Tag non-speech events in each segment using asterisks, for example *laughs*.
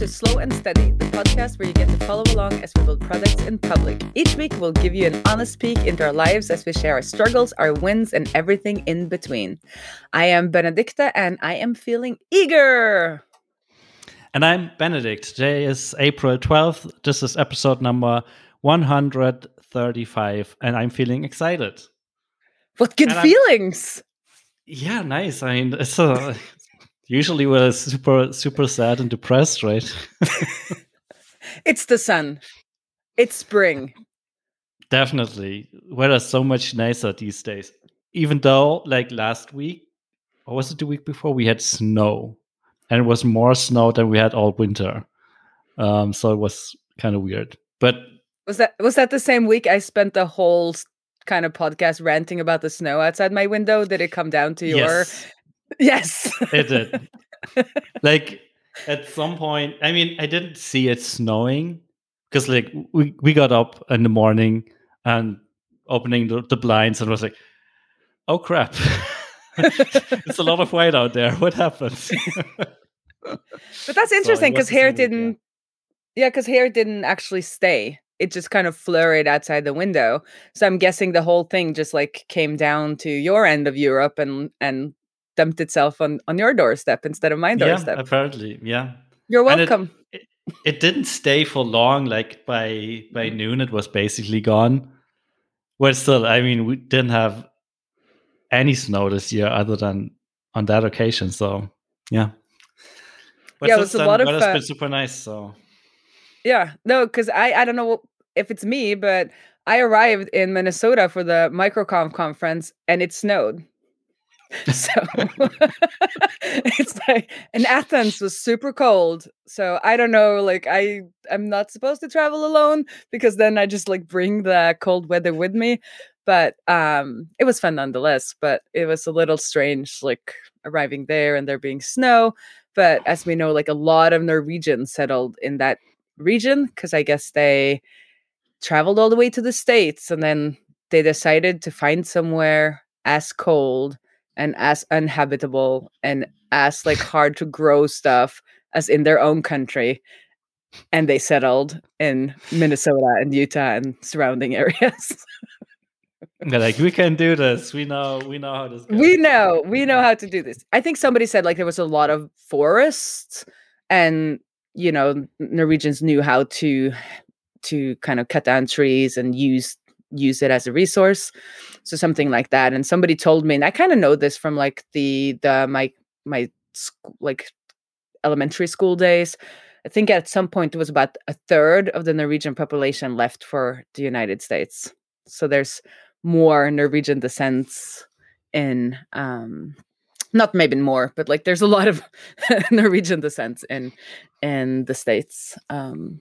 to Slow and Steady, the podcast where you get to follow along as we build products in public. Each week, we'll give you an honest peek into our lives as we share our struggles, our wins, and everything in between. I am Benedicte, and I am feeling eager. And I'm Benedikt. Today is April 12th. This is episode number 135, and I'm feeling excited. What good And I'm- feelings! Yeah, nice. I mean, it's a, usually we're super, super sad and depressed, right? It's the sun. It's spring. Definitely. Weather's so much nicer these days. Even though, like last week, or was it the week before, we had snow, and it was more snow than we had all winter. Um, so it was kind of weird. But Was that was that the same week I spent the whole kind of podcast ranting about the snow outside my window? Did it come down to your yes, Yes. it did. *laughs* like at some point, I mean, I didn't see it snowing because like we, we got up in the morning and opening the, the blinds and was like, oh crap. *laughs* it's a lot of white out there. What happened? *laughs* But that's interesting because was the here same it week, yeah. didn't. Yeah, because here it didn't actually stay. It just kind of flurried outside the window. So I'm guessing the whole thing just like came down to your end of Europe and and dumped itself on on your doorstep instead of my yeah, doorstep. apparently, yeah. You're and it- welcome. It, it didn't stay for long. Like by by noon, it was basically gone. Well, still, I mean, we didn't have any snow this year other than on that occasion. So, yeah. But Yeah, it was a lot of, weather's uh, been super nice. So, Yeah, no, because I I don't know if it's me, but I arrived in Minnesota for the microconf conference and it snowed. *laughs* So *laughs* it's like and Athens was super cold. So I don't know, like I I'm not supposed to travel alone because then I just like bring the cold weather with me. But um it was fun nonetheless. But it was a little strange like arriving there and there being snow. But as we know, like a lot of Norwegians settled in that region because I guess they traveled all the way to the States and then they decided to find somewhere as cold and as uninhabitable and as like hard to grow stuff as in their own country. And they settled in Minnesota and Utah and surrounding *laughs* areas. they're like, we can do this. We know, we know how this goes. we know, we know how to do this. I think somebody said like there was a lot of forests and you know Norwegians knew how to to kind of cut down trees and use use it as a resource so something like that and somebody told me and i kind of know this from like the the my my sc- like elementary school days. I think at some point it was about a third of the norwegian population left for the united states. So there's more norwegian descents in um not maybe more but like there's a lot of *laughs* norwegian descents in in the states um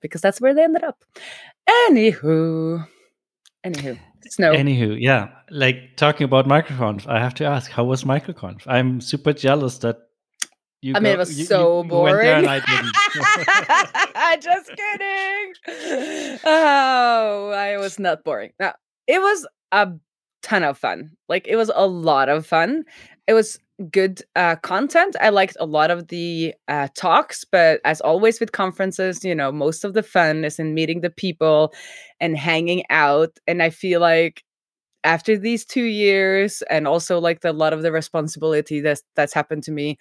because that's where they ended up. Anywho anywho snow Anywho, yeah, like talking about MicroConf, I have to ask, how was MicroConf? I'm super jealous that you. I mean, it was you- so you boring. I didn't. *laughs* Just kidding. Oh, I was not boring. No, it was a ton of fun. Like it was a lot of fun. It was good uh, content. I liked a lot of the uh, talks, but as always with conferences, you know, most of the fun is in meeting the people and hanging out. And I feel like after these two years, and also like the, a lot of the responsibility that's that's happened to me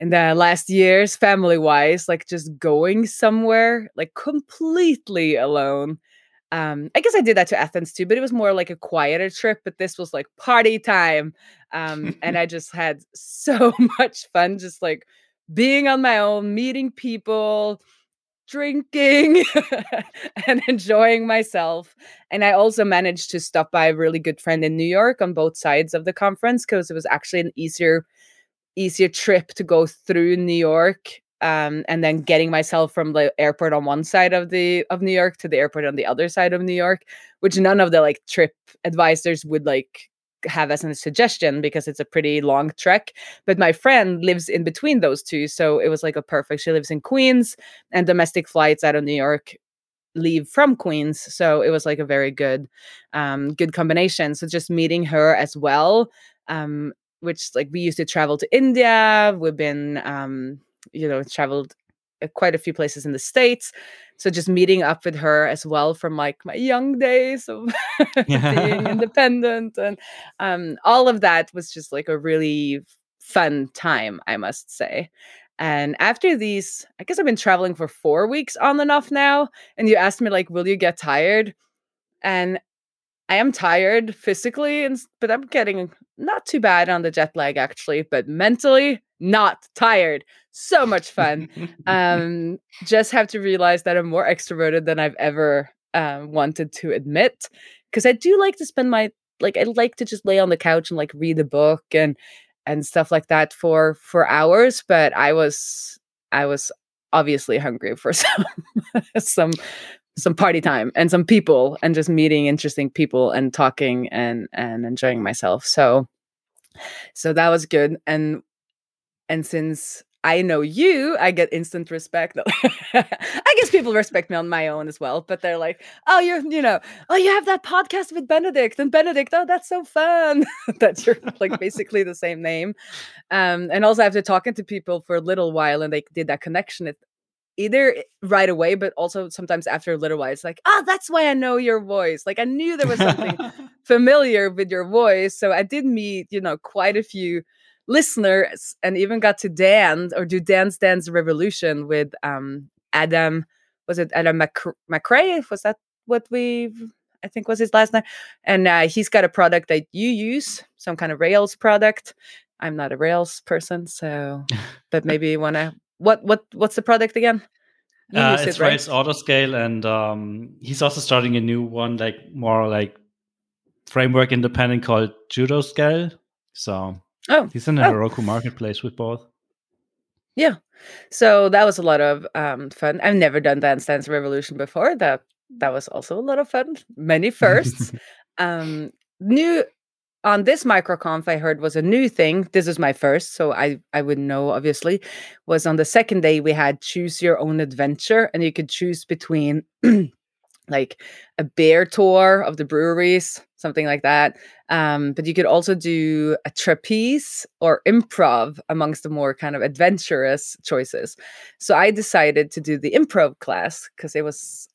in the last years, family wise, like just going somewhere like completely alone. Um, I guess I did that to Athens too, but it was more like a quieter trip. But this was like party time. Um, and I just had *laughs* so *laughs* much fun just like being on my own, meeting people, drinking *laughs* and enjoying myself. And I also managed to stop by a really good friend in New York on both sides of the conference because it was actually an easier easier trip to go through New York um, and then getting myself from the airport on one side of the of New York to the airport on the other side of New York, which none of the like trip advisors would like have as a suggestion because it's a pretty long trek. But my friend lives in between those two, so it was like a perfect. She lives in Queens, and domestic flights out of New York leave from Queens, so it was like a very good, um, good combination. So just meeting her as well, um, which like we used to travel to India. We've been, um, you know, traveled uh, quite a few places in the states. So just meeting up with her as well from like my young days of *laughs* being *laughs* independent and um, all of that was just like a really fun time, I must say. And after these, I guess I've been traveling for four weeks on and off now. And you asked me like, will you get tired? And I am tired physically, and but I'm getting not too bad on the jet lag actually, but mentally not tired. So much fun. *laughs* um, just have to realize that I'm more extroverted than I've ever um, wanted to admit, because I do like to spend my like I like to just lay on the couch and like read a book and and stuff like that for for hours. But I was I was obviously hungry for *laughs* some some some party time and some people and just meeting interesting people and talking and and enjoying myself so so that was good and and since I know you, I get instant respect. *laughs* I guess people respect me on my own as well, but they're like, "Oh, you're, you know, oh, you have that podcast with Benedict and Benedict. Oh, that's so fun *laughs* that you're like basically the same name." Um, and also after talking to people for a little while and they did that connection, it either right away, but also sometimes after a little while, it's like, oh, that's why I know your voice. Like I knew there was something *laughs* familiar with your voice. So I did meet, you know, quite a few listeners and even got to dance or do Dance Dance Revolution with um Adam. Was it Adam McCrea? Was that what we I think was his last name? And uh, he's got a product that you use, some kind of Rails product. I'm not a Rails person, so but *laughs* maybe you want to what what what's the product again? Uh, it's it, right? Autoscale, and um, he's also starting a new one, like more like framework independent called Judoscale. So oh, he's in the oh. Heroku marketplace with both. Yeah, so that was a lot of um, fun. I've never done Dance Dance Revolution before. That that was also a lot of fun. Many firsts. *laughs* um, new on this microconf i heard was a new thing. This is my first so i i wouldn't know obviously was on the second day we had choose your own adventure and you could choose between *clears throat* like a beer tour of the breweries something like that um, but you could also do a trapeze or improv amongst the more kind of adventurous choices. So i decided to do the improv class because it was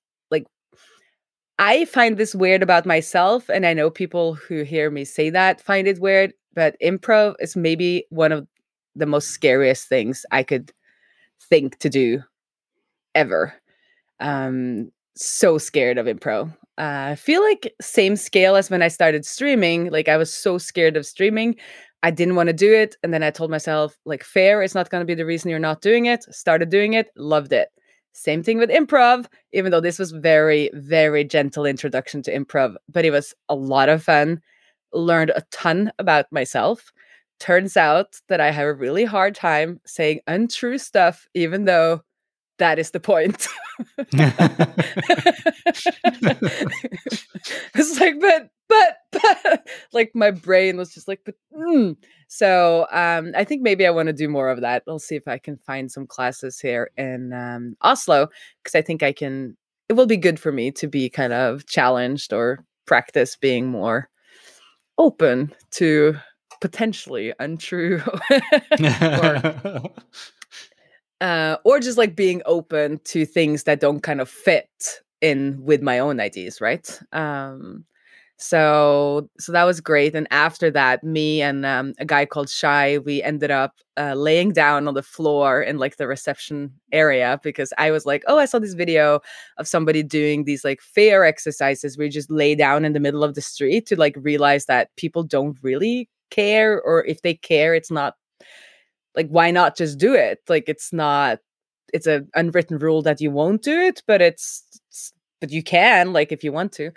I find this weird about myself, and I know people who hear me say that find it weird, but improv is maybe one of the most scariest things I could think to do ever. Um, so scared of improv. Uh, I feel like same scale as when I started streaming. Like I was so scared of streaming, I didn't want to do it, and then I told myself, like, fair is not going to be the reason you're not doing it. Started doing it, loved it. Same thing with improv, even though this was very, very gentle introduction to improv, but it was a lot of fun. Learned a ton about myself. Turns out that I have a really hard time saying untrue stuff, even though that is the point. *laughs* *laughs* it's like, but, but, but, like my brain was just like, but, mm. so um, I think maybe I want to do more of that. I'll see if I can find some classes here in um, Oslo because I think I can. It will be good for me to be kind of challenged or practice being more open to potentially untrue *laughs* or uh, or just like being open to things that don't kind of fit in with my own ideas, right? Um, so so that was great. And after that, me and um, a guy called Shy, we ended up uh, laying down on the floor in like the reception area because I was like, oh, I saw this video of somebody doing these like fair exercises where you just lay down in the middle of the street to like realize that people don't really care, or if they care, it's not like why not just do it? Like it's not it's an unwritten rule that you won't do it but it's, it's but you can like if you want to.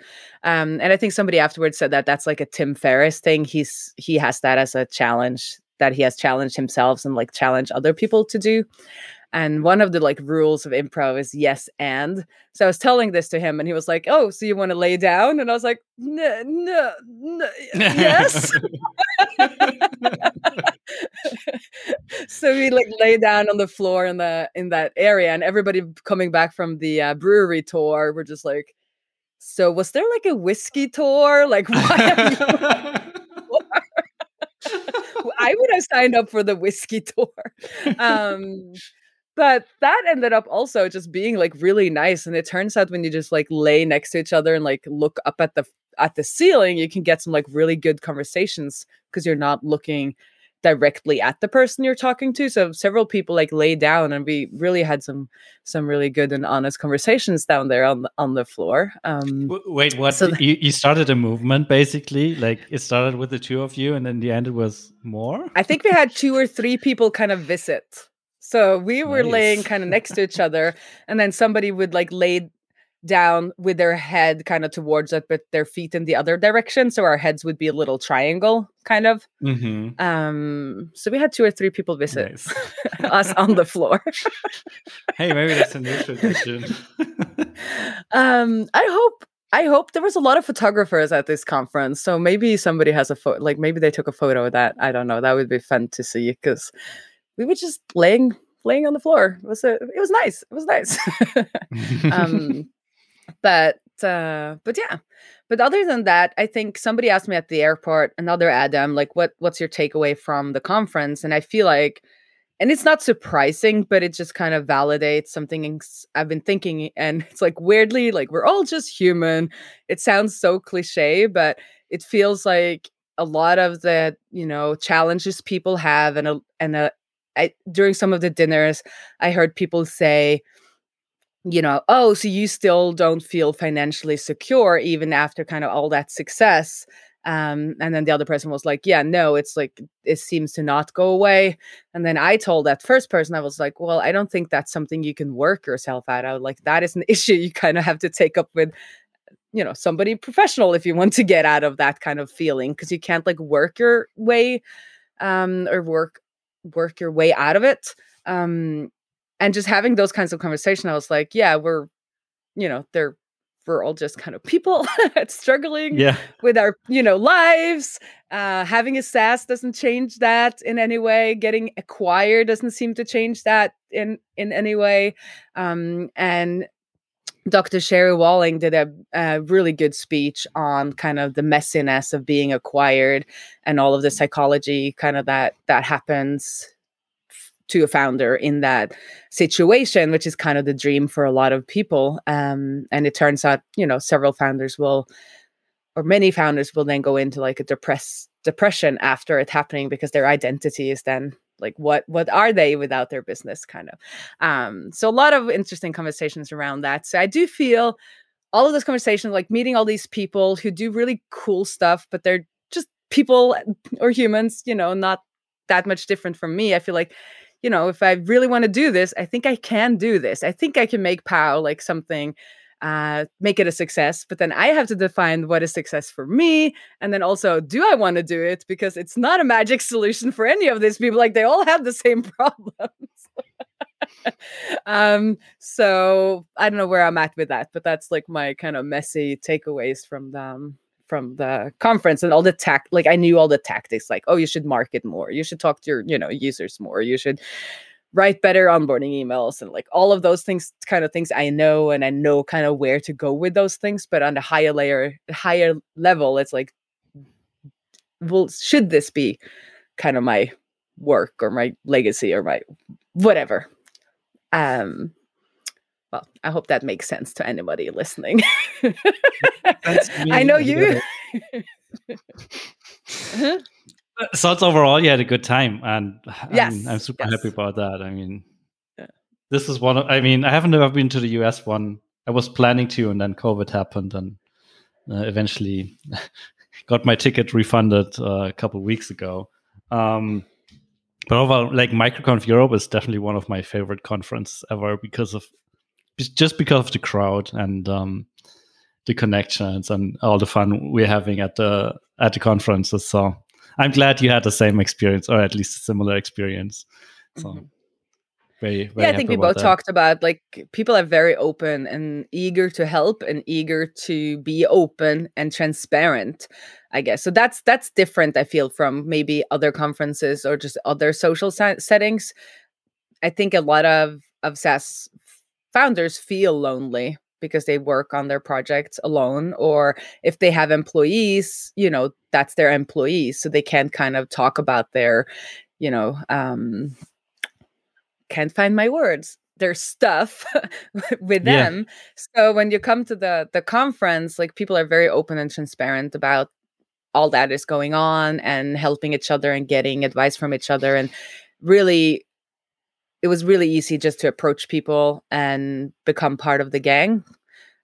Um and i think somebody afterwards said that that's like a tim ferriss thing. He's he has that as a challenge that he has challenged himself and like challenge other people to do and one of the like rules of improv is yes and. So I was telling this to him and he was like, "Oh, so you want to lay down?" And I was like, "No, no, no yes." *laughs* so we like lay down on the floor in the in that area and everybody coming back from the uh, brewery tour were just like, "So was there like a whiskey tour? Like *laughs* why *laughs* I would have signed up for the whiskey tour. Um, but that ended up also just being like really nice and it turns out when you just like lay next to each other and like look up at the at the ceiling you can get some like really good conversations because you're not looking directly at the person you're talking to so several people like lay down and we really had some some really good and honest conversations down there on the, on the floor um wait what so th- you, you started a movement basically? Like it started with the two of you and then the end it was more? I think we had two or three people kind of visit so we were nice. laying kind of next to each other, and then somebody would like lay down with their head kind of towards it, but their feet in the other direction. So our heads would be a little triangle, kind of. Mm-hmm. Um, so we had two or three people visit nice. *laughs* us on the floor. *laughs* hey, maybe that's a new tradition. *laughs* um, I hope I hope there was a lot of photographers at this conference. So maybe somebody has a photo, like maybe they took a photo of that. I don't know. That would be fun to see because we were just laying laying on the floor. It was a, it was nice. It was nice. *laughs* um, *laughs* but uh, but yeah. But other than that, I think somebody asked me at the airport, another Adam, like, what what's your takeaway from the conference? And I feel like, and it's not surprising, but it just kind of validates something I've been thinking. And *laughs* it's like weirdly, like we're all just human. It sounds so cliche, but it feels like a lot of the you know challenges people have and a and a I, during some of the dinners, I heard people say, you know, oh, so you still don't feel financially secure even after kind of all that success. Um, and then the other person was like, yeah, no, it's like it seems to not go away. And then I told that first person, I was like, well, I don't think that's something you can work yourself out of. Like that is an *laughs* issue you kind of have to take up with you know somebody professional if you want to get out of that kind of feeling because you can't like work your way um or work work your way out of it. Um, and just having those kinds of conversations, I was like, yeah, we're, you know, they're we're all just kind of people *laughs* struggling yeah. with our you know lives uh having a SaaS doesn't change that in any way getting acquired doesn't seem to change that in in any way um and Dr. Sherry Walling did a, a, really good speech on kind of the messiness of being acquired and all of the psychology kind of that that happens to a founder in that situation, which is kind of the dream for a lot of people. Um, and it turns out, you know, several founders will, or many founders will then go into like a depressed depression after it happening because their identity is then like what what are they without their business kind of. Um so a lot of interesting conversations around that. So i do feel all of those conversations like meeting all these people who do really cool stuff but they're just people *laughs* or humans you know not that much different from me. I feel like you know if i really want to do this i think i can do this. I think i can make pow like something uh, make it a success. But then I have to define what is success for me. And then also, do I want to do it? Because it's not a magic *laughs* solution for any of these people. Like they all have the same *laughs* problems. *laughs* um, so I don't know where I'm at with that, but that's like my kind of messy takeaways from them from the conference and all the tech like i knew all the tactics like oh you should market more you should talk to your you know users more you should write better onboarding emails and like all of those things kind of things i know and i know kind of where to go with those things but on the higher layer higher level it's like well should this be kind of my work or my legacy or my whatever? Um well i hope that makes sense to anybody listening. *laughs* I know you. *laughs* *laughs* uh-huh so it's overall you had a good time and yes, I'm, I'm super yes. happy about that i mean yeah. this is one of, i mean i haven't ever been to the us one i was planning to and then covid happened and uh, eventually *laughs* got my ticket refunded uh, a couple weeks ago um, but overall like microconf europe is definitely one of my favorite conferences ever because of just because of the crowd and um, the connections and all the fun we're having at the at the conferences so I'm glad you had the same experience, or at least a similar experience. So. Mm-hmm. Very, very yeah, I think we both that. talked about like people are very open and eager to help and eager to be open and transparent. I guess so. That's that's different. I feel from maybe other conferences or just other social settings. I think a lot of of SaaS founders feel lonely because they work on their projects alone or if they have employees you know that's their employees so they can't kind of talk about their you know um can't find my words. their stuff *laughs* with Yeah. them. So when you come to the the conference, like people are very open and transparent about all that is going on and helping each other and getting advice from each other and really it was really easy just to approach people and become part of the gang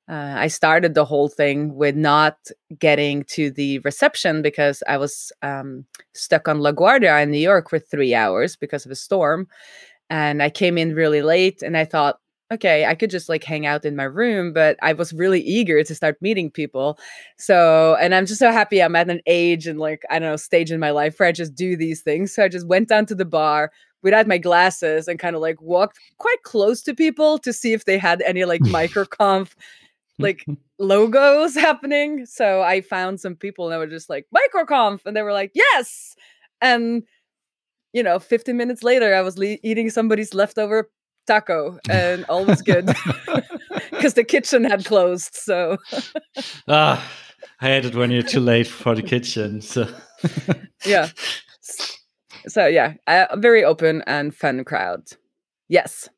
uh, I started the whole thing with not getting to the reception because I was um, stuck on LaGuardia in New York for three hours because of a storm. And I came in really late and I thought, okay, I could just like hang out in my room, but I was really eager to start meeting people. So, and I'm just so happy I'm at an age and like, I don't know, stage in my life where I just do these things. So I just went down to the bar without my glasses and kind of like walked quite close to people to see if they had any like microconf *laughs* like logos happening. So I found some people and they were just like microconf, and they were like, yes. And you know, 15 minutes later, I was le- eating somebody's leftover taco, and all was good *laughs* *laughs* because the kitchen had closed. So ah, I hate it when you're too late for the kitchen. So yeah, so yeah, a very open and fun crowd. Yes.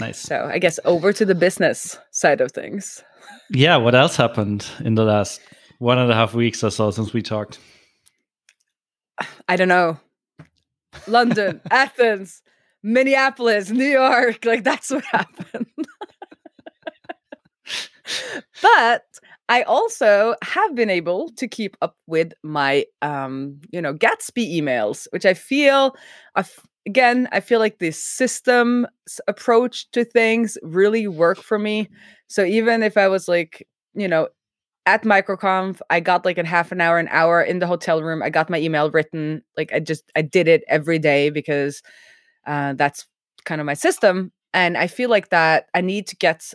nice. So I guess over to the business side of things. Yeah, what else happened in the last one and a half weeks or so since we talked? I don't know. London, *laughs* Athens, Minneapolis, New York. Like that's what happened. *laughs* but I also have been able to keep up with my um, you know, Gatsby emails, which I feel again, I feel like this system approach to things really work for me. So even if I was like, you know, at microconf i got like a half an hour an hour in the hotel room i got my email written like i just i did it every day because uh, that's kind of my system and i feel like that i need to get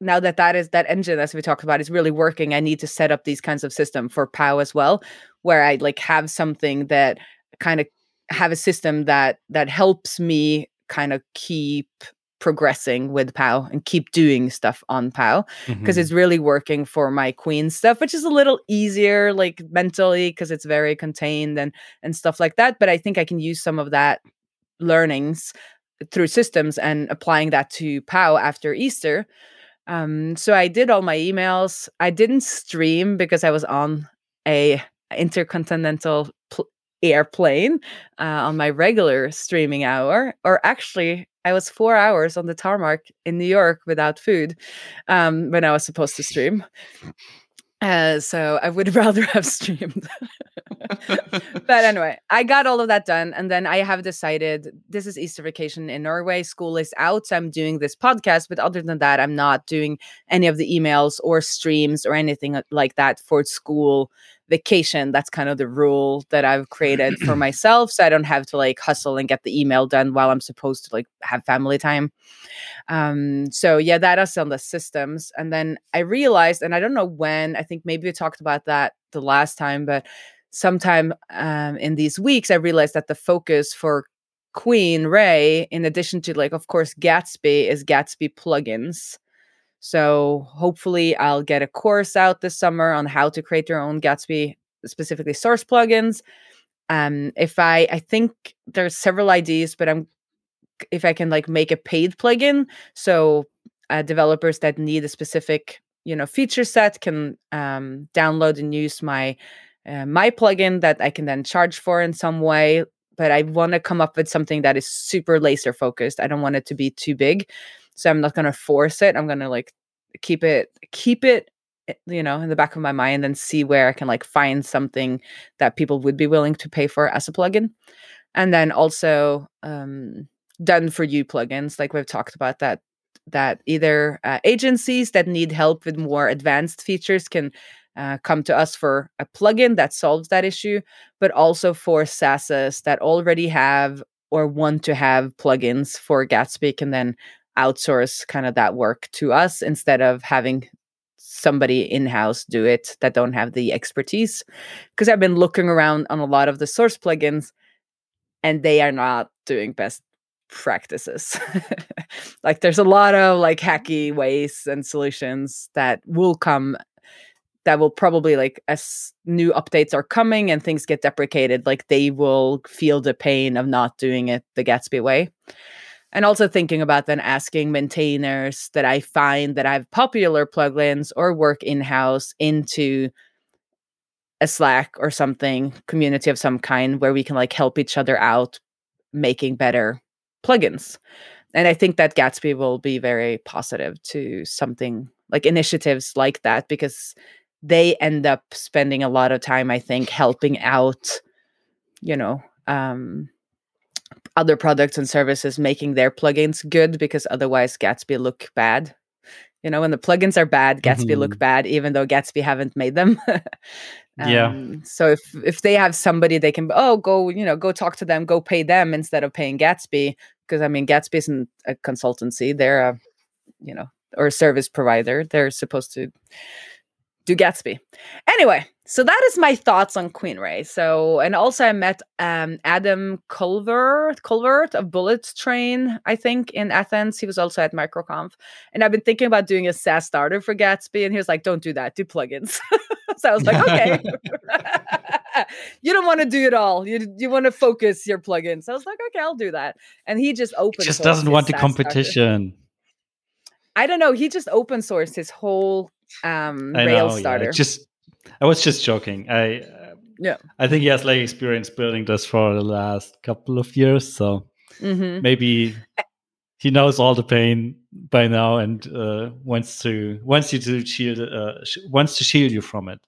now that that is that engine as we talked about is really working i need to set up these kinds of system for pow as well where i like have something that kind of have a system that that helps me kind of keep progressing with POW and keep doing stuff on POW because Mhm. it's really working for my queen stuff, which is a little easier like mentally because it's very contained and and stuff like that. But I think I can use some of that learnings through systems and applying that to POW after Easter. Um, so I did all my emails. I didn't stream because I was on a intercontinental pl- airplane uh, on my regular streaming hour, or actually, I was four hours on the tarmac in New York without food um, when I was supposed to stream. Uh, so I would *laughs* rather have streamed. *laughs* but anyway, I got all of that done. And then I have decided this is Easter vacation in Norway. School is out. So I'm doing this podcast. But other than that, I'm not doing any of the emails or streams or anything uh, like that for school vacation. That's kind of the rule that I've created for *clears throat* myself. So I don't have to like hustle and get the email done while I'm supposed to like have family time. Um, so yeah, that is on the systems. And then I realized, and I don't know when, I think maybe we talked about that the last time, but sometime um, in these weeks, I realized that the focus for Queen Raae, in addition to like, of course, Gatsby, is Gatsby plugins. So hopefully, I'll get a course out this summer on how to create your own Gatsby, specifically source plugins. Um, if I, I think there's several ideas, but I'm if I can like make a paid plugin, so uh, developers that need a specific you know feature set can um, download and use my uh, my plugin that I can then charge for in some way. But I want to come up with something that is super laser focused. I don't want it to be too big, so I'm not going to force it. I'm going to like keep it keep it eh, you know in the back of my mind and see where I can like find something that people would be willing to pay for as a plugin. And then also um, done for you plugins like we've talked about that that either uh, agencies that need help with more advanced features can uh, come to us for a plugin that solves that issue but also for SASs that already have or want to have plugins for gatsby can then outsource kind of that work to us instead of having somebody in-house do it that don't have the expertise because i've been looking around on a lot of the source plugins and they are not doing best practices. *laughs* like there's a lot of like hacky ways and solutions that will come that will probably like as new updates are coming and things get deprecated like they will feel the pain of not doing it the gatsby way and also thinking about then asking maintainers that I find that I have popular plugins or work in house into a Slack or something, community of some kind where we can like help each other out making better plugins. And I think that Gatsby will be very positive to something like initiatives like that because they end up spending a lot of time, I think, helping out, you know, um, other products and services making their plugins good because otherwise Gatsby look bad. You know, when the plugins are bad, Gatsby mm-hmm. look bad, even though Gatsby haven't made them. *laughs* um, yeah. So if if they have somebody they can oh go you know go talk to them, go pay them instead of paying Gatsby because I mean Gatsby isn't a consultancy; they're a you know or a service provider. They're supposed to do Gatsby. Anyway, so that is my thoughts on Queen Raae. So, and also I met um, Adam Culver, Culver of Bullet Train, I think, in Athens. He was also at MicroConf, and I've been thinking about doing a SaaS starter for Gatsby, and he was like, "Don't do that. Do plugins." *laughs* so I was like, "Okay." *laughs* you don't want to do it all. You you want to focus your plugins. So I was like, "Okay, I'll do that." And he just opened. Just doesn't want the competition. Starter. I don't know. He just open sourced his whole um I Rails know, starter. Yeah. Just I was just joking. I uh, yeah. I think he has like experience building this for the last couple of years, so mm-hmm. maybe he knows all the pain by now and uh, wants to wants you to shield uh, wants to shield you from it.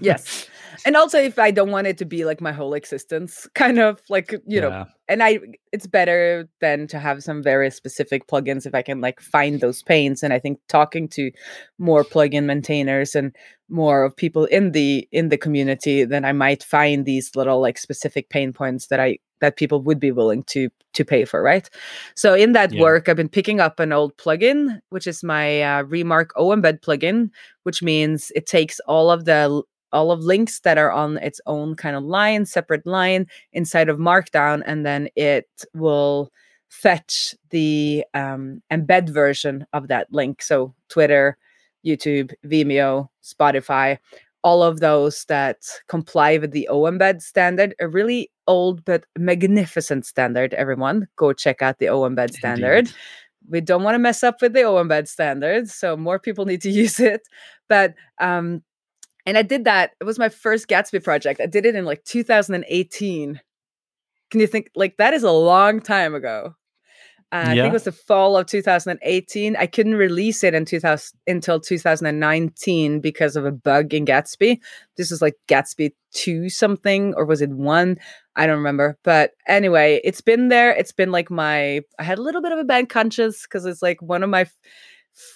yes *laughs* and also if i don't want it to be like my whole existence *laughs* kind of like you yeah. know and i it's better than to have some very specific plugins if i can like find those pains and i think talking to more plugin maintainers and more of people in the in the community then i might find these little like specific pain points that i that people would be willing to to pay for right so in that yeah. work i've been picking up an old plugin which is my uh, remark oembed plugin which means it takes all of the all of links that are on its own kind of line, separate line inside of Markdown, and then it will fetch the um, embed version of that link. So Twitter, YouTube, Vimeo, Spotify, all of those that comply with the OEmbed standard, a really old but magnificent standard. Everyone, go check out the OEmbed standard. Indeed. We don't want to mess up with the OEmbed standard, so more people need to *laughs* use it. But um, and I did that. It was my first Gatsby project. I did it in like 2018. Can you think like that is a long time ago? Uh, yeah. I think it was the fall of 2018. I couldn't release it in 2000 until 2019 because of a bug in Gatsby. This was like Gatsby 2 something, or was it 1? I don't remember. But anyway, it's been there. It's been like my, I had a little bit of a bad conscience because it's like one of my f-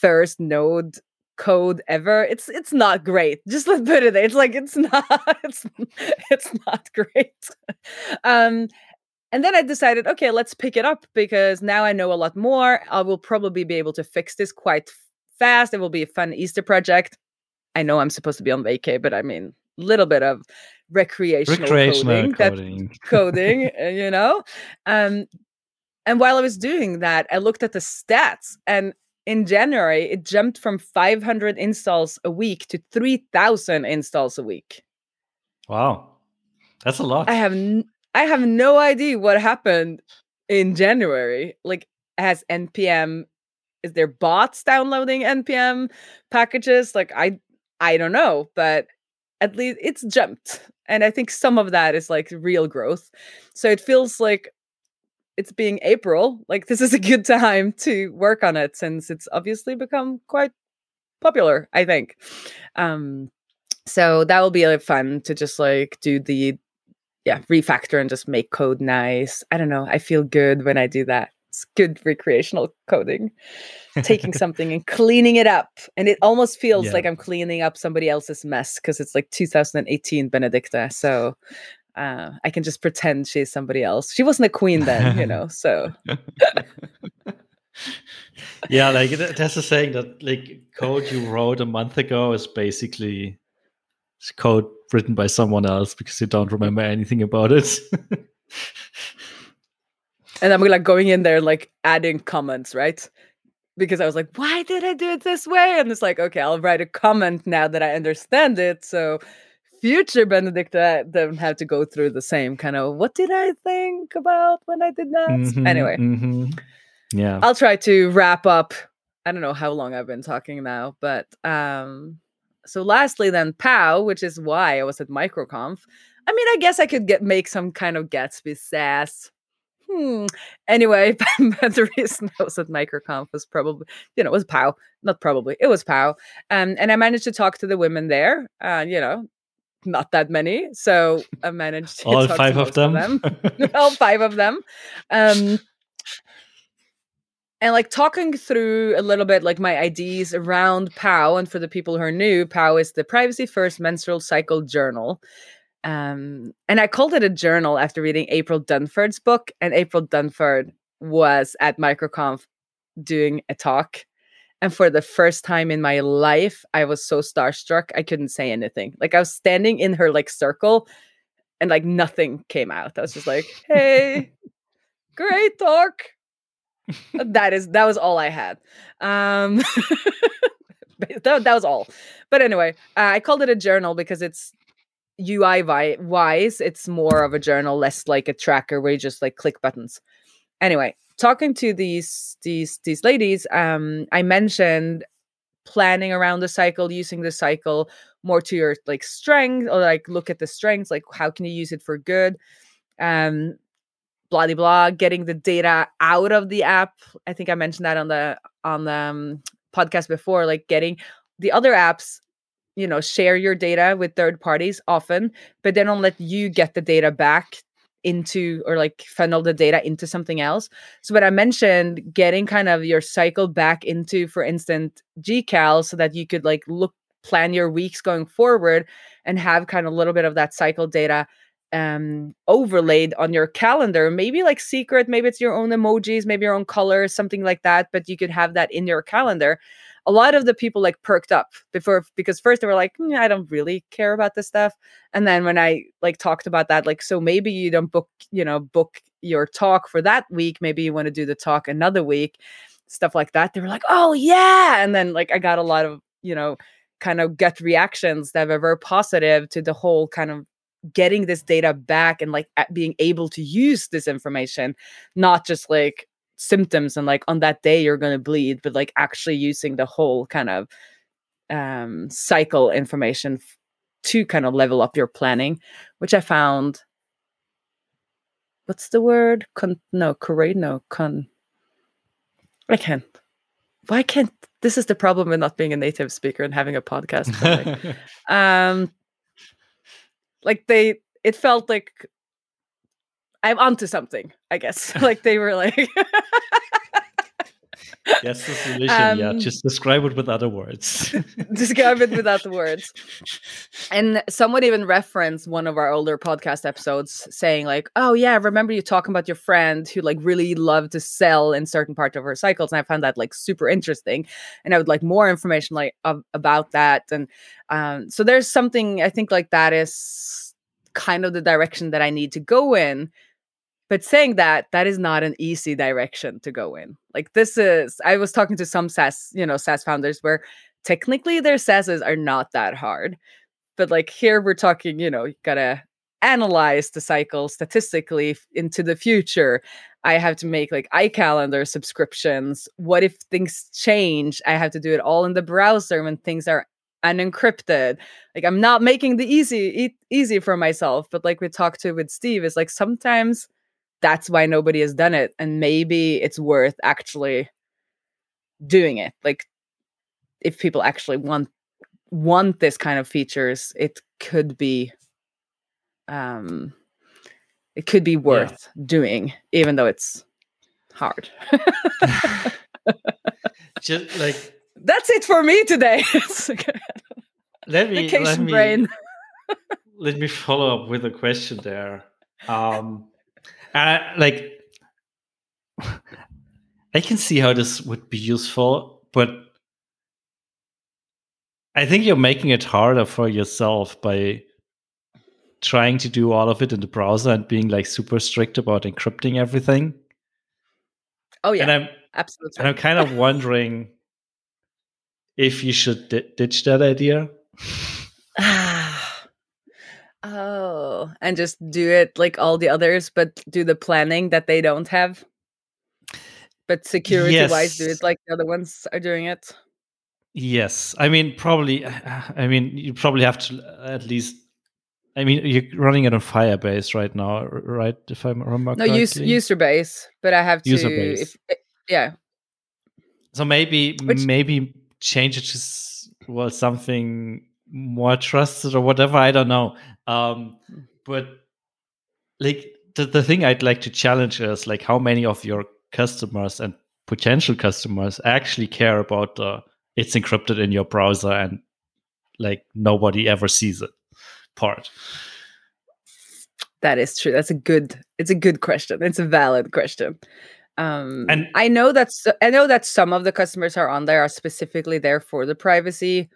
first node code ever. It's it's not great. Just let's put it there. It's like it's *laughs* not it's it's not great. um and then I decided, okay, let's pick it up because now I know a lot more. I will probably be able to fix this quite fast. It will be a fun Easter project. I know I'm supposed to be on vacay, but I mean, a little bit of recreational, recreational coding, coding. *laughs* coding uh, you know. Um, and while I was doing that, I looked at the stats, and in January, it jumped from 500 installs a week to 3,000 installs a week. Wow, that's a lot. I have n- I have no idea what happened in January. Like, has npm is there bots downloading npm packages? Like, I I don't know, but at least it's jumped, and I think some of that is like real growth. So it feels like it's being April, like this is a good time to work on it since it's obviously become quite popular, I think. Um so that will be like fun to just like do the yeah, refactor and just make code nice. I don't know. I feel good when I do that. It's good recreational coding. Taking *laughs* something and cleaning it up. And it almost feels yeah. like I'm cleaning up somebody else's mess because it's like 2018 Benedicte. So uh, I can just pretend she's somebody else. She wasn't a queen then, you know. So *laughs* yeah, like that's a saying that like code you wrote a month ago is basically code written by someone else because you don't remember anything about it. *laughs* and I'm like going in there like adding comments, right? Because I was like, why did I do it this way? And it's like, okay, I'll write a comment now that I understand it. So future Benedicte don't have to go through the same kind of what did I think about when I did that? Mhm, Anyway, mhm. yeah. I'll try to wrap up. I don't know how long I've been talking now, but um so lastly then POW, which is why I was at MicroConf. I mean, I guess I could get make some kind of Gatsby SaaS. Hmm. Anyway, but the reason I was at MicroConf was probably, you know, it was POW. Not probably, it was POW. Um, and I managed to talk to the women there. Uh, you know, not that many. So I managed to All five to of most them. *laughs* *laughs* all five of them. Um, and like talking through a little bit like my ideas around POW, and for the people who are new, POW is the Privacy First Menstrual Cycle Journal. Um, and I called it a journal after reading April Dunford's book, and April Dunford was at MicroConf doing a talk. And for the first time in my life, I was so starstruck I couldn't say anything. Like I was standing in her like circle and like nothing came out. I was just like, hey, great talk. *laughs* that is that was all I had. Um *laughs* that, that was all. But anyway, uh, I called it a journal because it's UI wise, it's more of a journal, less like a tracker where you just like click buttons. Anyway, talking to these these these ladies, um, I mentioned planning around the cycle, using the cycle more to your like strength, or like look at the strengths, like how can you use it for good. Um, blah blah blah, getting the data out of the app. I think I mentioned that on the on the um, podcast before, like getting the other apps you know share your data with third parties often but they don't let you get the data back into or like funnel the data into something else. So what i mentioned getting kind of your cycle back into for instance gcal so that you could like look plan your weeks going forward and have kind of a little bit of that cycle data um overlaid on your calendar. Maybe like secret maybe it's your own emojis maybe your own colors something like that but you could have that in your calendar a lot of the people like perked up before because first they were like "Mm, i don't really care about this stuff. And then when i like talked about that like so maybe you don't book you know book your talk for that week. Maybe you want to do the talk another week stuff like that. They were like oh yeah! And then like i got a lot of you know kind of gut reactions that were very positive to the whole kind of getting this data back and like being able to use this information not just like symptoms and like on that day you're going to bleed but like actually using the whole kind of um cycle information to kind of level up your planning which i found what's the word? Con no correct no con i can't why can't this is the problem with not being a native speaker and having a podcast like, *laughs* um like they it felt like i'm onto something i guess *laughs* like they were like *laughs* Yes, the solution. yeah, Um, just describe it with other words. *laughs* describe it without the words. And someone even referenced one of our older podcast episodes saying, like, oh yeah, remember you talking about your friend who like really loved to sell in certain parts of her cycles. And I found that like super interesting. And I would like more information like ab- about that. And um, so there's something I think like that is kind of the direction that I need to go in. But saying that, that is not an easy direction to go in. Like this is, I was talking to some SaaS, you know, SaaS founders where technically their SaaSes are not that hard. But like here we're talking, you know, you gotta analyze the cycle statistically into the future. I have to make like iCalendar subscriptions. What if things change? I have to do it all in the browser when things are unencrypted. Like I'm not making the easy e- easy for myself. But like we talked to with Steve, is like sometimes that's why nobody has done it. And maybe it's worth actually doing it. Like if people actually want want this kind of features, it could be um it could be worth doing, even though it's hard. *laughs* just like *laughs* That's it for me today. It's like a let me let me brain. *laughs* let me follow up with a question there. Um, and I, like, I can see how this would be useful, but I think you're making it harder for yourself by trying to do all of it in the browser and being like super strict about encrypting everything. Oh yeah, And I'm absolutely. and I'm kind of wondering if you should di- ditch that idea. *laughs* Oh, and just do it like all the others, but do the planning that they don't have. But security wise, do it like the other ones are doing it. Yes. I mean, probably. *sighs* I mean, you probably have to at least. I mean, you're running it on Firebase right now, right? If I remember No, use Userbase, but I have to Userbase. if yeah. So maybe Which- maybe change it to well something more trusted or whatever. I don't know. Um, but like the the thing I'd like to challenge is like how many of your customers and potential customers actually care about the it's encrypted in your browser and like nobody ever sees it part. That is true. That's a good. It's a good question. It's a valid question. Um, And- I know that's. I know that some of the customers are on there are specifically there for the privacy,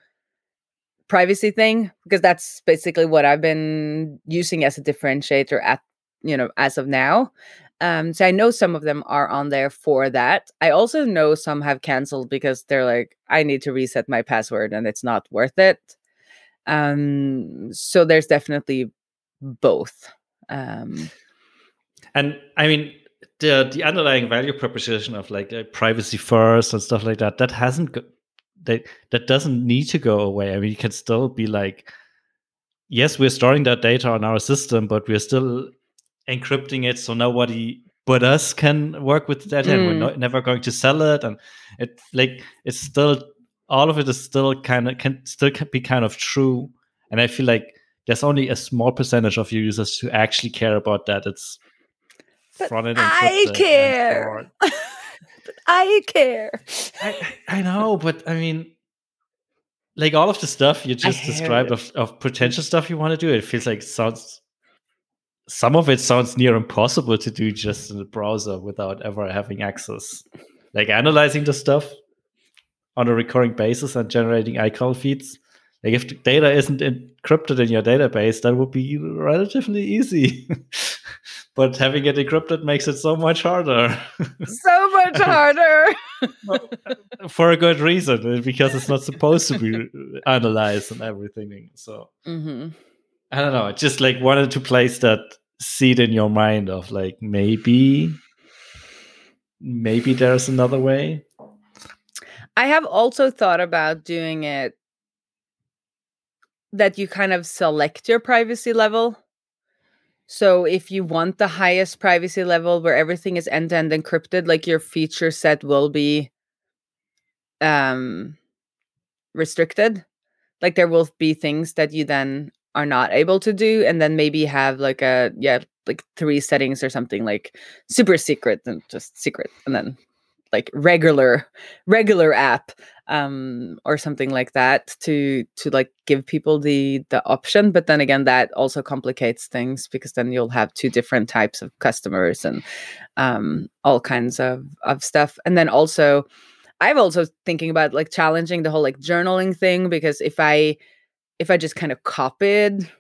privacy thing because that's basically what I've been using as a differentiator at you know as of now. Um, so I know some of them are on there for that. I also know some have canceled because they're like, I need to reset my password and it's not worth it. Um, so there's definitely both. Um, And I mean, the the underlying value proposition of like uh, privacy first and stuff like that that hasn't that that doesn't need to go away. I mean, you can still be like, yes, we're storing that data on our system, but we're still encrypting it so nobody but us can work with that, and we're Mm. not, never going to sell it. And it like it's still all of it is still kind of can still can be kind of true. And I feel like there's only a small percentage of your users who actually care about that. It's But front-end I encrypted and care. *laughs* I care. I, I know, but I mean, like all of the stuff you just described of, of potential stuff you want to do, it feels like sounds. Some of it sounds near impossible to do just in the browser without ever having access. Like analyzing the stuff on a recurring basis and generating iCal feeds. Like if the data isn't encrypted in your database, that would be relatively easy. *laughs* but having it encrypted makes it so much harder. So much *laughs* harder. for a good reason uh, because it's not supposed to be analyzed and everything so hmm i don't know I just like wanted to place that seed in your mind of like maybe maybe there's another way I have also thought about doing it that you kind of select your privacy level. So if you want the highest privacy level where everything is end-to-end encrypted, like your feature set will be um restricted. Like there will be things that you then are not able to do and then maybe have like a yeah, like three settings or something like super secret and just secret and then like regular regular app um or something like that to to like give people the the option. But then again that also complicates things because then you'll have two different types of customers and um all kinds of of stuff. And then also i've also thinking about like challenging the whole like journaling thing because if i if i just kind of copied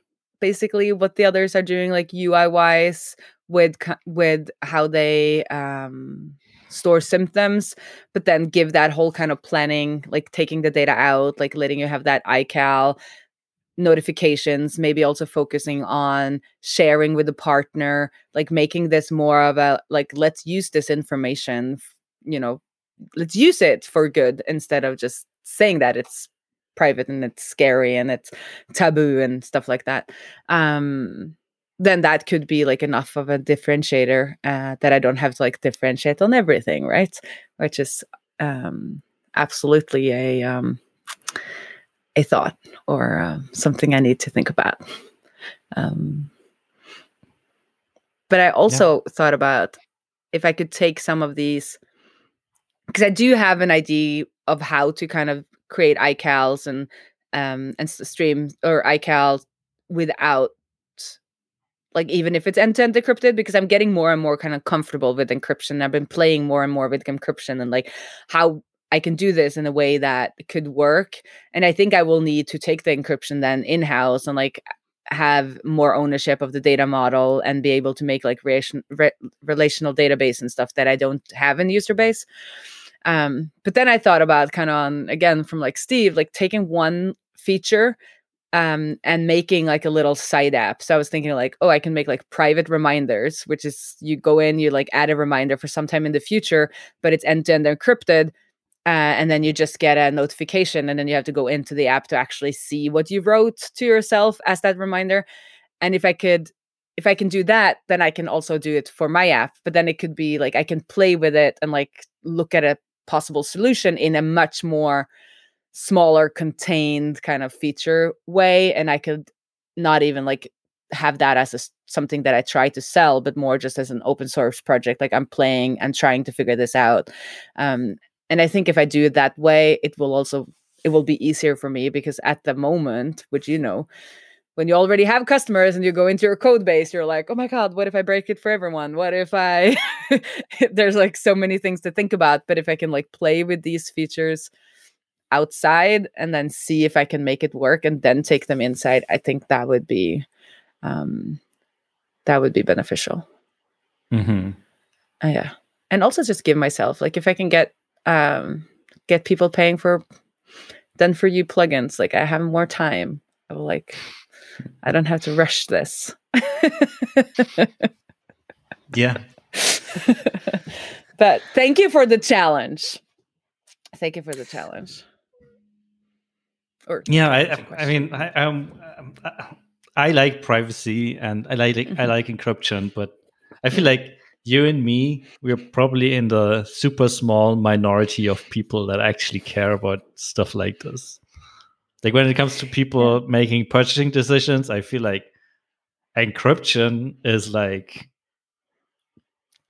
basically what the others are doing like ui wise with with how they um store symptoms but then give that whole kind of planning like taking the data out like letting you have that ical notifications maybe also focusing on sharing with the partner like making this more of a like let's use this information you know let's use it for good instead of just saying that it's private and it's scary and it's taboo and stuff like that. Um then that could be like enough of a differentiator uh, that I don't have to like differentiate on everything, right? Which is um, absolutely a um, a thought or uh, something I need to think about. Um, but I also thought about if I could take some of these because I do have an idea of how to kind of create iCals and um, and stream or iCals without like even if it's end-to-end encrypted because i'm getting more and more kind of comfortable with encryption. I've been playing more and more with encryption and like how i can do this in a way that could work. And i think i will need to take the encryption then in-house and like have more ownership of the data model and be able to make like relation, re- relational database and stuff that i don't have in the Userbase. Um but then i thought about kind of on again from like steve like taking one feature um, and making like a little side app. So I was thinking like, oh, I can make like private reminders, which is you go in, you like add a reminder for sometime in the future, but it's end to end encrypted. Uh, and then you just get a notification, and then you have to go into the app to actually see what you wrote to yourself as that reminder. And if I could, if I can do that, then I can also do it for my app. But then it could be like I can play with it and like look at a possible solution in a much more smaller contained kind of feature way and i could not even like have that as a, something that i try to sell but more just as an open source project like i'm playing and trying to figure this out. Um, and i think if i do it that way it will also it will be easier for me because at the moment which you know when you already have customers and you go into your code base you're like oh my god what if i break it for everyone? What if i *laughs* there's like so many things to think about but if i can like play with these features outside and then see if I can make it work and then take them inside, I think that would be um that would be beneficial. Mm-hmm. Uh, yeah. And also just give myself like if I can get um get people paying for done for you plugins, like I have more time. I will like I don't have to rush this. yeah. *laughs* but thank you for the challenge. Thank you for the challenge. Or yeah, I, I mean, I, um, I like privacy and I like mm-hmm. I like encryption, but I feel like you and me, we're probably in the super small minority of people that actually care about stuff like this. Like when it comes to people making purchasing decisions, I feel like encryption is like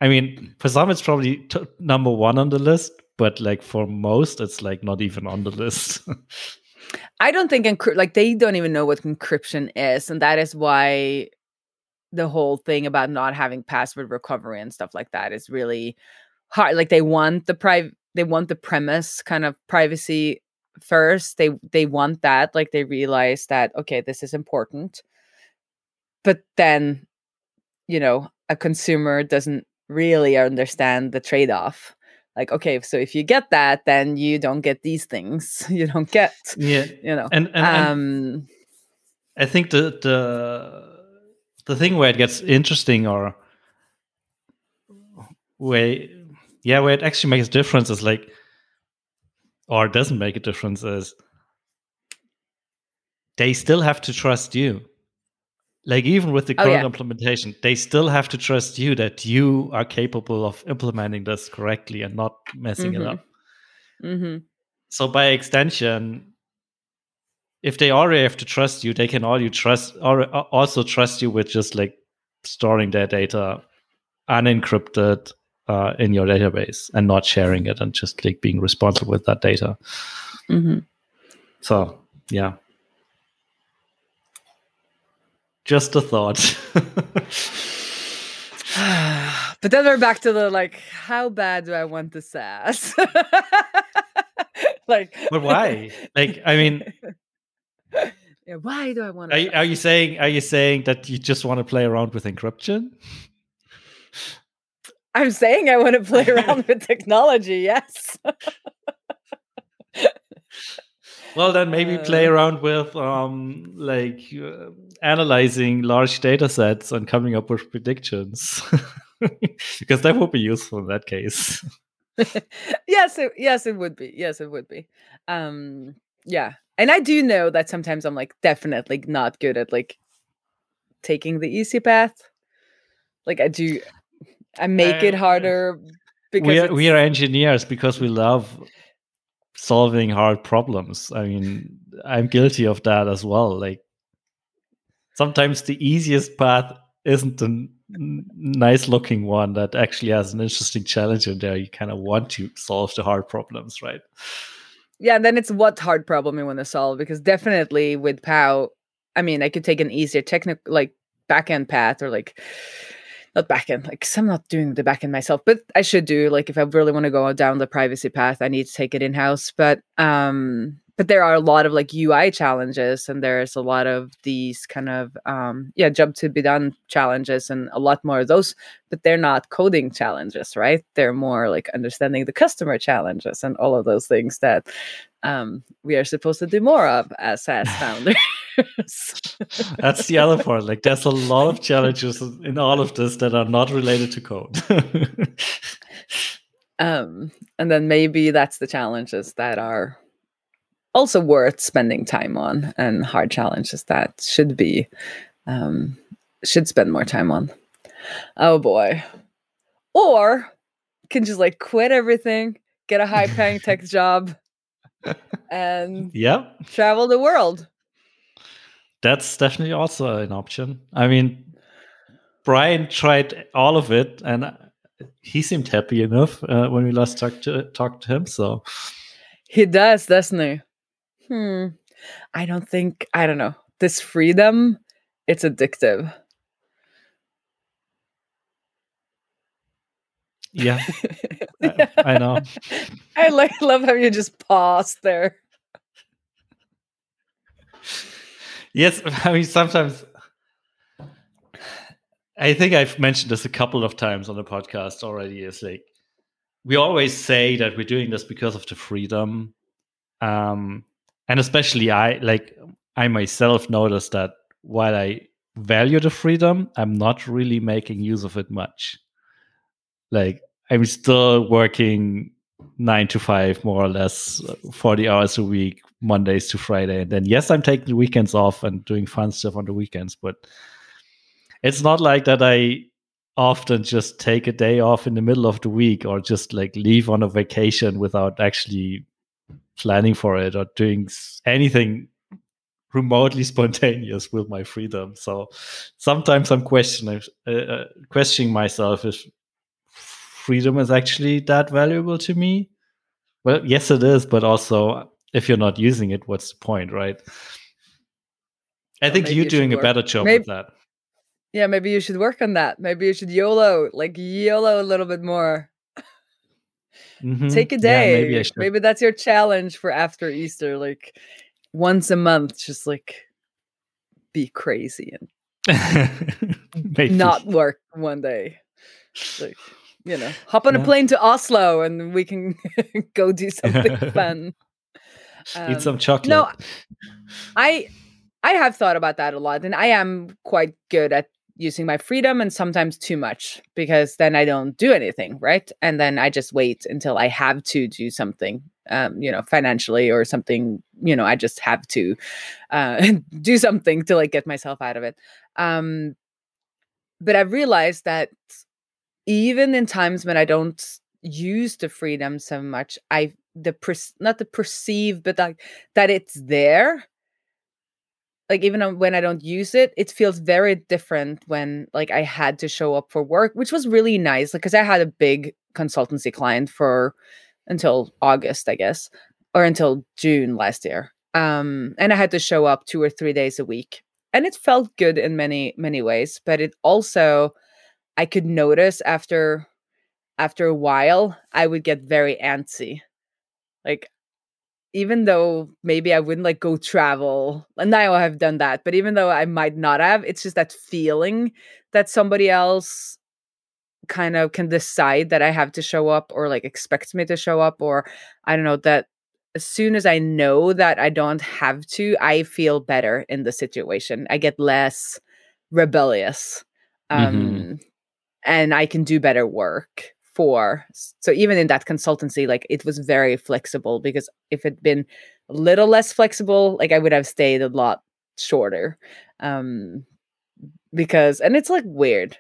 I mean, for some it's probably t- number one on the list, but like for most, it's like not even on the list. *laughs* I don't think like they don't even know what encryption is, and that is why the whole thing about not having password recovery and stuff like that is really hard. Like they want the private, they want the premise kind of privacy first. They they want that. Like they realize that okay, this is important, but then you know a consumer doesn't really understand the trade off like okay so if you get that then you don't get these things. *laughs* You don't get yeah. you know. And, and, um and i think the the the thing where it gets interesting or where yeah where it actually makes a difference is like or doesn't make a difference is they still have to trust you like even with the current oh, yeah. implementation they still have to trust you that you are capable of implementing this correctly and not messing mm-hmm. it up mm-hmm. so by extension if they already have to trust you they can all you trust or also trust you with just like storing their data unencrypted uh, in your database and not sharing it and just like being responsible with that data mm-hmm. so yeah just a thought. *laughs* *sighs* but then we're back to the like, how bad do I want the SaaS? *laughs* like, but why? Like, I mean, *laughs* yeah, why do I want? Are, you, are you saying? Are you saying that you just want to play around with encryption? I'm saying I want to play around with technology. Yes. Well, then maybe uh, play around with um, like uh, analyzing large data sets and coming up with predictions. *laughs* Because that would be useful in that case. *laughs* Yes it, yes it would be. Yes it would be. Um yeah. And i do know that sometimes i'm like definitely not good at like taking the easy path. Like i do i make uh, it harder because we are, we are engineers because we love solving hard problems i mean i'm guilty of that as well like sometimes the easiest path isn't the nice looking one that actually has an interesting challenge in there. You kind of want to solve the hard problems, right? Yeah, then it's what hard problem you want to solve because definitely with POW, I mean, I could take an easier technical like backend path or like not backend, like I'm not doing the backend myself, but I should do like if I really want to go down the privacy path, I need to take it in house. But um but there are a lot of like UI challenges and there's a lot of these kind of um yeah job to be done challenges and a lot more of those but they're not coding challenges right they're more like understanding the customer challenges and all of those things that um, we are supposed to do more of as SaaS *laughs* founders. That's the other part. Like, there's a lot of challenges in all of this that are not related to code. *laughs* um, and then maybe that's the challenges that are also worth spending time on, and hard challenges that should be um, should spend more time on. Oh boy. Or can just like quit everything, get a high paying tech *laughs* job, and yeah, travel the world. That's definitely also an option. I mean, Brian tried all of it, and he seemed happy enough uh, when we last talked to talked to him. So he does, doesn't he? Hmm. I don't think I don't know this freedom. It's addictive. Yeah, *laughs* I, I know. *laughs* I like love how you just paused there. Yes, *laughs* I mean sometimes. I think I've mentioned this a couple of times on the podcast already. Is like we always say that we're doing this because of the freedom, um, and especially I like I myself noticed that while I value the freedom, I'm not really making use of it much like I'm still working nine to five, more or less, 40 hours a week, Mondays to Friday. And then, yes, I'm taking the weekends off and doing fun stuff on the weekends, but it's not like that I often just take a day off in the middle of the week or just like leave on a vacation without actually planning for it or doing anything remotely *laughs* spontaneous with my freedom. So sometimes I'm questioning uh, uh, questioning myself if freedom is actually that valuable to me. Well, yes, it is, but also if you're not using it, what's the point, right? I well, think you're you doing a better job maybe, with that. Yeah, maybe you should work on that. Maybe you should YOLO, like YOLO a little bit more. Mm-hmm. Take a day. Yeah, maybe, maybe that's your challenge for after Easter. Like once a month, just like be crazy and *laughs* not work one day. Like you know, hop on yeah. a plane to Oslo and we can *laughs* go do something *laughs* fun. Um, Eat some chocolate. No, I I have thought about that a lot, and I am quite good at using my freedom and sometimes too much because then I don't do anything, right? And then I just wait until I have to do something, um, you know, financially or something, you know, I just have to uh, *laughs* do something to like get myself out of it. Um, but I've realized that even in times when I don't use the freedom so much, I the per, not the perceive, but like that it's there. Like even when I don't use it, it feels very different when like I had to show up for work, which was really nice. Like because I had a big consultancy client for until August, I guess, or until June last year. Um, and I had to show up two or three days a week, and it felt good in many many ways. But it also I could notice after after a while I would get very antsy. Like even though maybe I wouldn't like go travel, and now I have done that, but even though I might not have, it's just that feeling that somebody else kind of can decide that I have to show up or like expects me to show up, or I don't know, that as soon as I know that I don't have to, I feel better in the situation. I get less rebellious. Mm-hmm. Um, mm-hmm and I can do better work for. So even in that consultancy, like it was very flexible because if it'd been a little less flexible, like I would have stayed a lot shorter. Um because and it's like weird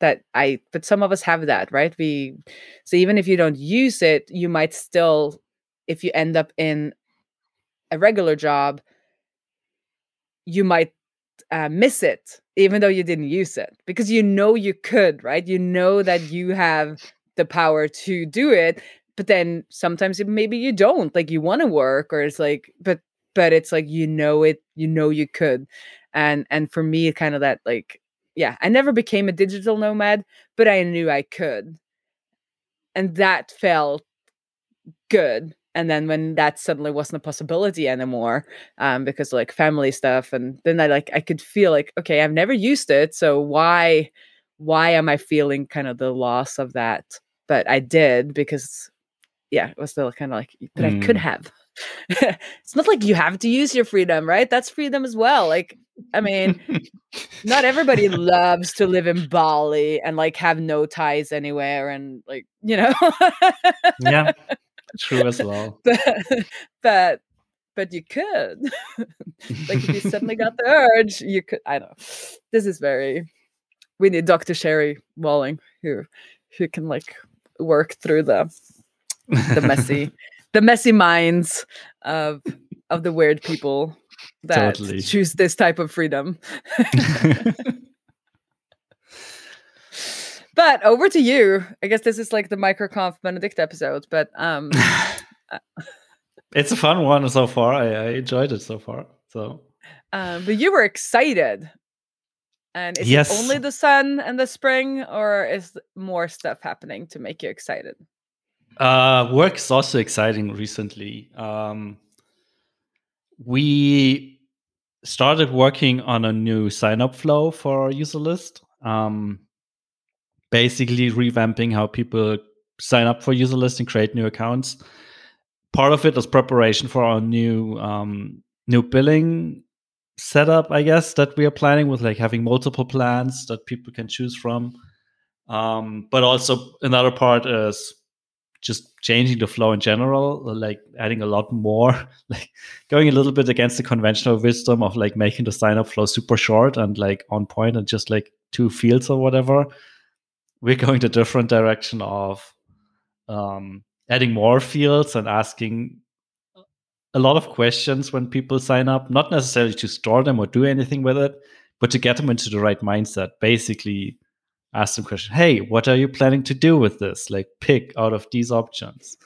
that I but some of us have that, right? We so even if you don't use it, you might still if you end up in a regular job, you might uh, miss it even though you didn't use it because you know you could right? You know that you have the power to do it but then sometimes it, maybe you don't like you want to work or it's like but but it's like you know it you know you could. And and for me kind of that like yeah i never became a digital nomad but i knew i could. And that felt good and then when that suddenly wasn't a possibility anymore um, because like family stuff and then i like i could feel like okay i've never used it so why why am i feeling kind of the loss of that but i did because yeah it was still kind of like but mm. i could mm. have *laughs* it's not like you have to use your freedom, right? That's freedom as well. Like, I mean, not everybody *laughs* loves to live in Bali and like have no ties anywhere and like, you know. yeah, *laughs* true as well. *laughs* But, but but you could. *laughs* like if you suddenly got the urge, you could I don't know. This is very we need Dr. Sherry Walling who who can like work through the the messy *laughs* the messy minds of of the weird people that totally. choose this type of freedom. But over to you. I guess this is like the microconf Benedict episode, but um *laughs* uh, it's a fun one so far. I, I enjoyed it so far. So um, but you were excited. And is yes. it only the sun and the spring, or is more stuff happening to make you excited? Uh, work is also exciting recently. Um, we started working on a new sign up flow for our Userlist. Um, basically, revamping how people sign up for Userlist and create new accounts. Part of it was preparation for our new um, new billing setup, I guess, that we are planning with like having multiple plans that people can choose from. Um, but also another part is just changing the flow in general, like adding a lot more, *laughs* like going a little bit against the conventional wisdom of like making the sign up flow super short and like on point and just like two fields or whatever. We're going the different direction of um, adding more fields and asking a lot of questions when people sign up, not necessarily to store them or do anything with it, but to get them into the right mindset. Basically, ask them question hey what are you planning to do with this? Like pick out of these options.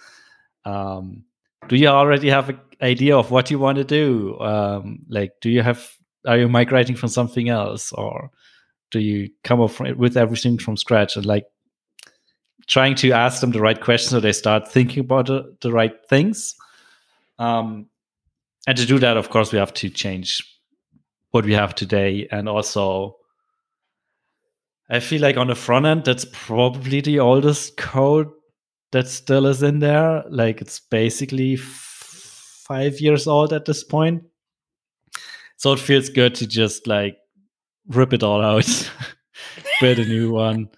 Um, do you already have an idea of what you want to do? Um, like do you have are you migrating from something else or do you come up with everything from scratch and like trying to ask them the right questions so they start thinking about the, the right things um, and to do that of course we have to change what we have today and also I feel like on the front end, that's probably the oldest code that still is in there. Like it's basically five years old at this point. So it feels good to just like rip it all out, *laughs* build a new one.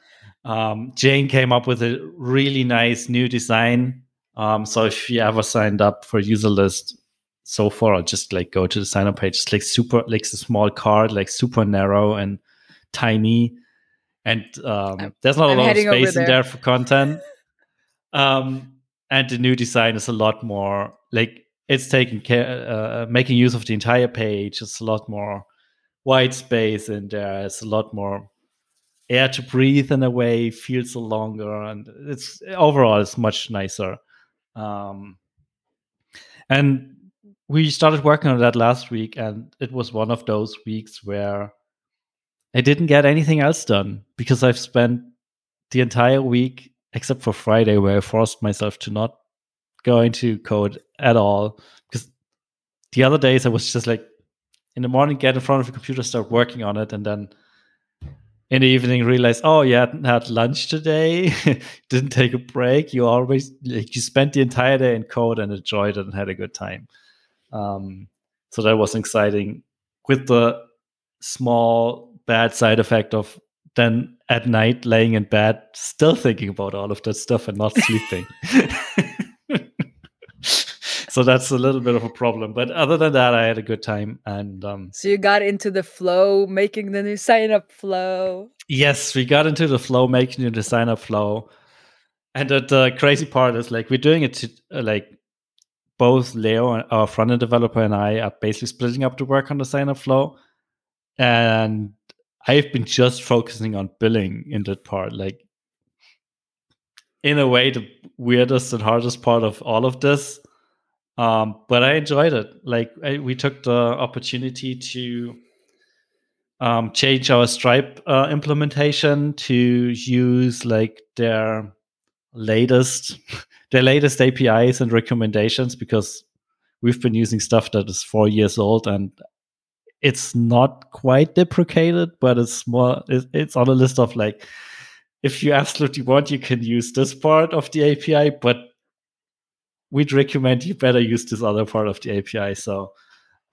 Um, Jane came up with a really nice new design. Um, so if you ever signed up for Userlist so far, I'll just like go to the sign up page. It's like super, like a small card, like super narrow and tiny and um, there's not I'm a lot of space there. in there for content. *laughs* Um, and the new design is a lot more like it's taking care, uh, making use of the entire page. It's a lot more white space in there's a lot more air to breathe in a way. Feels longer, and it's overall it's much nicer. Um, and we started working on that last week, and it was one of those weeks where I didn't get anything else done because I've spent the entire week, except for Friday, where I forced myself to not go into code at all. Because the other days I was just like, in the morning, get in front of the computer, start working on it, and then in the evening realize, oh, you hadn't had lunch today, *laughs* didn't take a break. You always like you spent the entire day in code and enjoyed it and had a good time. Um, so that was exciting. With the small bad side effect of then at night laying in bed still thinking about all of that stuff and not *laughs* sleeping. *laughs* so that's a little bit of a problem. But other than that, I had a good time. And um, so you got into the flow, making the new sign up flow. Yes, we got into the flow, making the sign up flow. And the, the crazy part is like we're doing it to, uh, like both Leo, our front end developer, and I are basically splitting up the work on the sign up flow. And I've been just focusing on billing in that part. Like, in a way, the weirdest and hardest part of all of this. Um, but I enjoyed it. Like, I, we took the opportunity to um, change our Stripe uh, implementation to use like their latest *laughs* their latest APIs and recommendations because we've been using stuff that is four years old and it's not quite deprecated, but it's more it's on a list of like if you absolutely want, you can use this part of the API, but we'd recommend you better use this other part of the API. So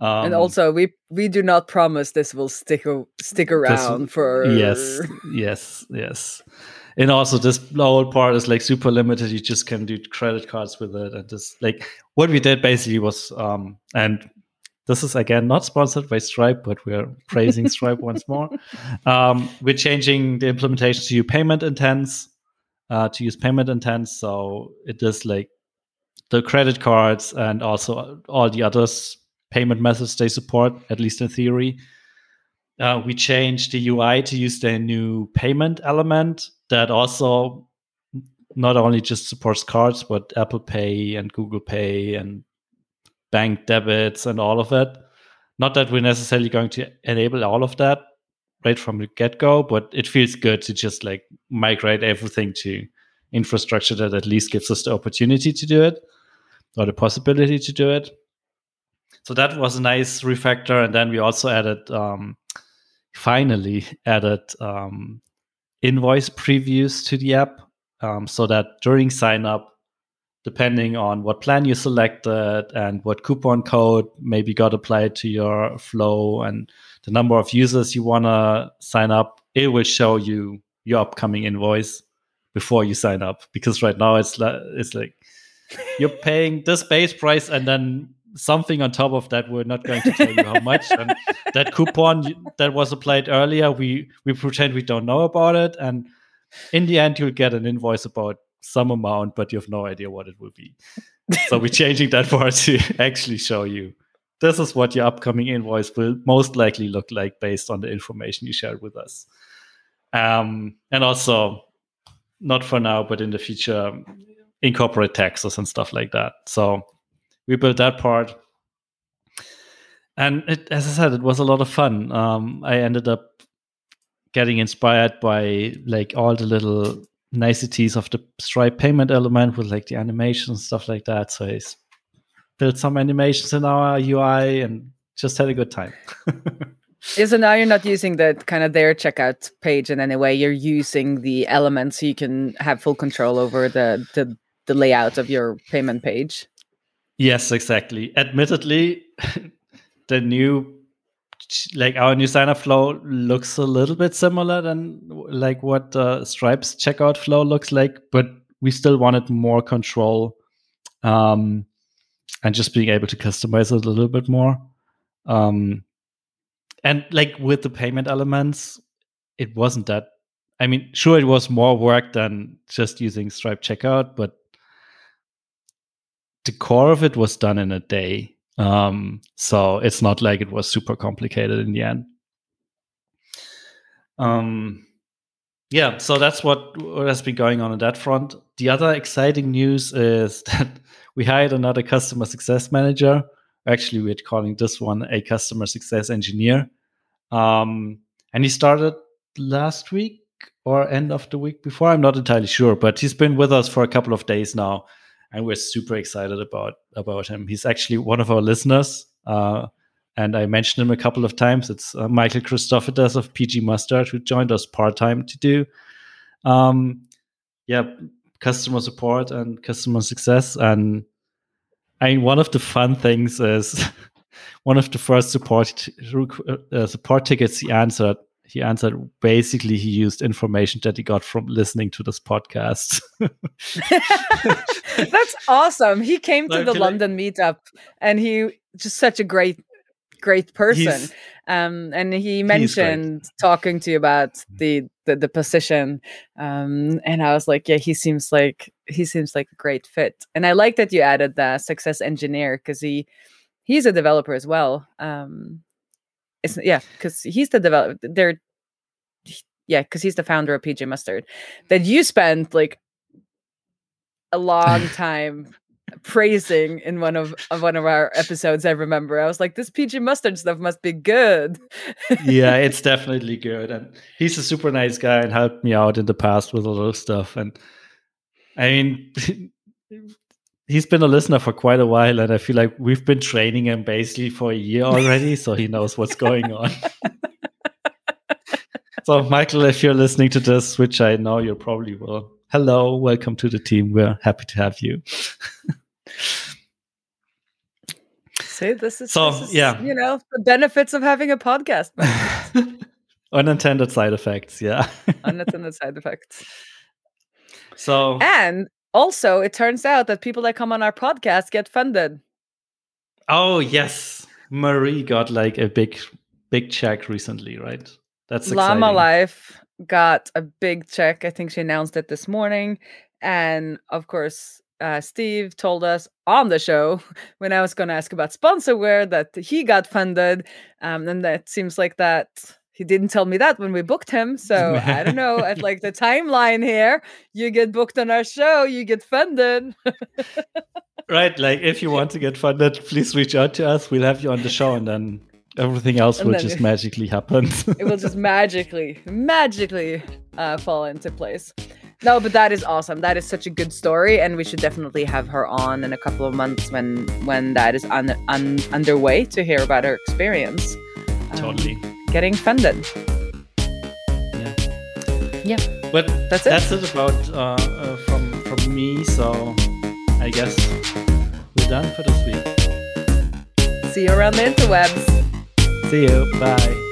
um, and also, we we do not promise this will stick stick around this, for. Yes, yes, yes. And also, this whole part is like super limited. You just can do credit cards with it, and just like what we did basically was, um, and this is again not sponsored by Stripe, but we're praising *laughs* Stripe once more. Um, we're changing the implementation to use payment intents, uh, to use payment intents. So it is like the credit cards and also all the others payment methods they support, at least in theory. Uh, we changed the UI to use the new payment element that also not only just supports cards, but Apple Pay and Google Pay and bank debits and all of it. Not that we're necessarily going to enable all of that right from the get go, but it feels good to just like migrate everything to infrastructure that at least gives us the opportunity to do it or the possibility to do it. So that was a nice refactor. And then we also added, um, finally added um, invoice previews to the app um, so that during sign up, depending on what plan you selected and what coupon code maybe got applied to your flow and the number of users you want to sign up, it will show you your upcoming invoice before you sign up. Because right now it's like it's like you're paying this base price and then something on top of that we're not going to tell you how much. And that coupon that was applied earlier we we pretend we don't know about it. And in the end you'll get an invoice about some amount but you have no idea what it will be. So we're changing that part to actually show you. This is what your upcoming invoice will most likely look like based on the information you shared with us. Um, and also not for now but in the future incorporate taxes and stuff like that. So we built that part. And it, as i said it was a lot of fun. Um, i ended up getting inspired by like all the little niceties of the stripe payment element with like the animations and stuff like that. So i built some animations in our ui and just had a good time. *laughs* Yeah, so now you're not using the kind of their checkout page in any way. You're using the elements so you can have full control over the the, the layout of your payment page. Yes, exactly. Admittedly, *laughs* the new like our new sign up flow looks a little bit similar than like what uh, Stripe's checkout flow looks like, but we still wanted more control um, and just being able to customize it a little bit more. Um, and like with the payment elements, it wasn't that. I mean, sure, it was more work than just using Stripe checkout, but the core of it was done in a day. Um, so it's not like it was super complicated in the end. Um, yeah, so that's what, what has been going on on that front. The other exciting news is *laughs* that we hired another customer success manager. Actually, we're calling this one a customer success engineer. Um, and he started last week or end of the week before. I'm not entirely sure, but he's been with us for a couple of days now and we're super excited about about him. He's actually one of our listeners, uh, and I mentioned him a couple of times. It's uh, Michael Christofides of PG Mustard who joined us part time to do, um, yeah, customer support and customer success. And I mean, one of the fun things is *laughs* one of the first support uh, support tickets he answered he answered basically he used information that he got from listening to this podcast. *laughs* That's awesome. He came to the London like, meetup and he just such a great great person. Um, and he mentioned talking to you about mm-hmm. the the, the position. Um, and I was like, yeah, he seems like he seems like a great fit. And I like that you added the success engineer because he he's a developer as well. Um, it's yeah, because he's the developer. They're yeah, because he's the founder of PG Mustard. That mm-hmm. you spent like a long *laughs* time praising in one of, of one of our episodes. I remember I was like, "This PG Mustard stuff must be good." yeah, it's *laughs* definitely good, and he's a super nice guy and helped me out in the past with a lot of stuff. And I mean. *laughs* he's been a listener for quite a while and i feel like we've been training him basically for a year already so he knows what's going on *laughs* so michael if you're listening to this which i know you probably will hello welcome to the team we're happy to have you *laughs* See, this is So, this is, yeah. you know, the benefits of having a podcast. *laughs* Unintended side effects, yeah. Unintended side effects. So And also, it turns out that people that come on our podcast get funded. Oh yes, Marie got like a big, big check recently, right? That's Llama. Life got a big check. I think she announced it this morning. And of course, uh, Steve told us on the show *laughs* when I was going to ask about sponsorware that he got funded. Um, and that seems like that he didn't tell me that when we booked him. So I don't know. At *laughs* like the timeline here, you get booked on our show, you get funded. *laughs* Right, like if you want to get funded, please reach out to us. We'll have you on the show, and then everything else And will just *laughs* magically happen. it will just magically, magically uh, fall into place. No, but that is awesome. That is such a good story, and we should definitely have her on in a couple of months when when that is un, un, underway to hear about her experience. um, totally. Getting funded. Yeah. Yeah, But That's it. That's it about uh, uh, from from me. So I guess we're done for this week. see you around the interwebs. See you. Bye.